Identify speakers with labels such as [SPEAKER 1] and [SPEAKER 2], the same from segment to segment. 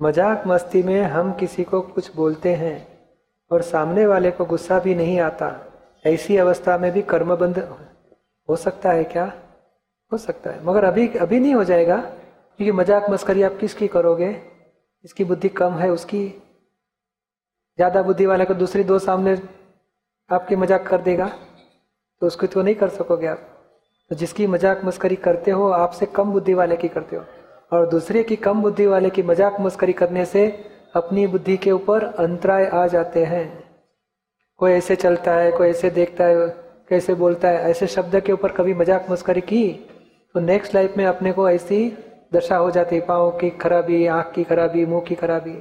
[SPEAKER 1] मज़ाक मस्ती में हम किसी को कुछ बोलते हैं और सामने वाले को गुस्सा भी नहीं आता। ऐसी अवस्था में भी कर्मबंध हो सकता है क्या? हो सकता है। मगर अभी अभी नहीं हो जाएगा, क्योंकि मज़ाक मस्करी आप किसकी करोगे? इसकी बुद्धि कम है, उसकी ज़्यादा बुद्धि वाले को दूसरी दो सामने आपकी मज़ाक कर देगा तो उसको तो नहीं कर सकोगे आप। तो जिसकी मज़ाक मस्करी करते हो, आपसे कम बुद्धि वाले की करते हो। और दूसरे की कम बुद्धि वाले की मज़ाक मस्करी करने से अपनी बुद्धि के ऊपर अंतराय आ जाते हैं। कोई ऐसे चलता है, कोई ऐसे देखता है, कैसे बोलता है, ऐसे शब्द के ऊपर कभी मज़ाक मस्करी की तो नेक्स्ट लाइफ में अपने को ऐसी दशा हो जाती है, पाँव की खराबी, आँख की खराबी, मुँह की खराबी।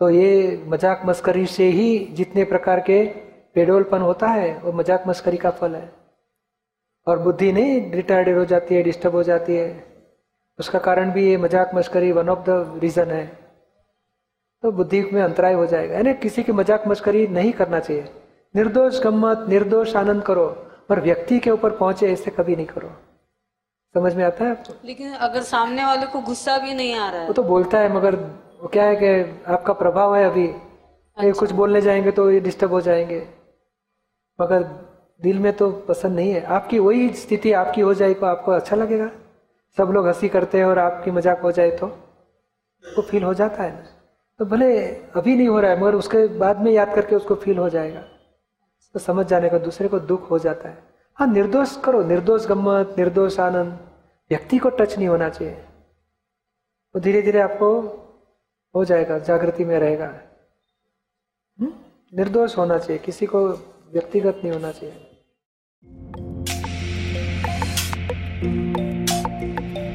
[SPEAKER 1] तो ये मज़ाक मस्करी से ही जितने प्रकार के पेडोलपन होता है, वो मज़ाक मस्करी का फल है। और बुद्धि नहीं रिटायर्ड हो जाती है डिस्टर्ब हो जाती है। उसका कारण भी ये मज़ाक मस्करी वन ऑफ़ द रीजन है। तो बुद्धि में अंतराय हो जाएगा। यानी किसी की मज़ाक मस्करी नहीं करना चाहिए। निर्दोष गम्मत निर्दोष आनंद करो पर व्यक्ति के ऊपर पहुँचे ऐसे कभी नहीं करो। समझ में आता है आपको?
[SPEAKER 2] लेकिन अगर सामने वाले को गुस्सा भी नहीं आ रहा है।
[SPEAKER 1] वो तो बोलता है मगर वो क्या है कि आपका प्रभाव है अभी। अच्छा। कुछ बोलने जाएँगे तो ये डिस्टर्ब हो जाएँगे। मगर दिल में तो पसंद नहीं है। आपकी वही स्थिति आपकी हो जाए तो आपको अच्छा लगेगा। सब लोग हँसी करते हैं और आपकी मज़ाक हो जाए तो? वो फील हो जाता है ना? तो भले अभी नहीं हो रहा है, मगर उसके बाद में याद करके उसको फील हो जाएगा। तो समझ जाने का, दूसरे को दुख हो जाता है। हाँ निर्दोष करो। निर्दोष गम्मत, निर्दोष आनंद। व्यक्ति को टच नहीं होना चाहिए। तो धीरे धीरे आपको हो जाएगा, जागृति में रहेगा। हम्म? निर्दोष होना चाहिए। किसी को व्यक्तिगत नहीं होना चाहिए। Thank you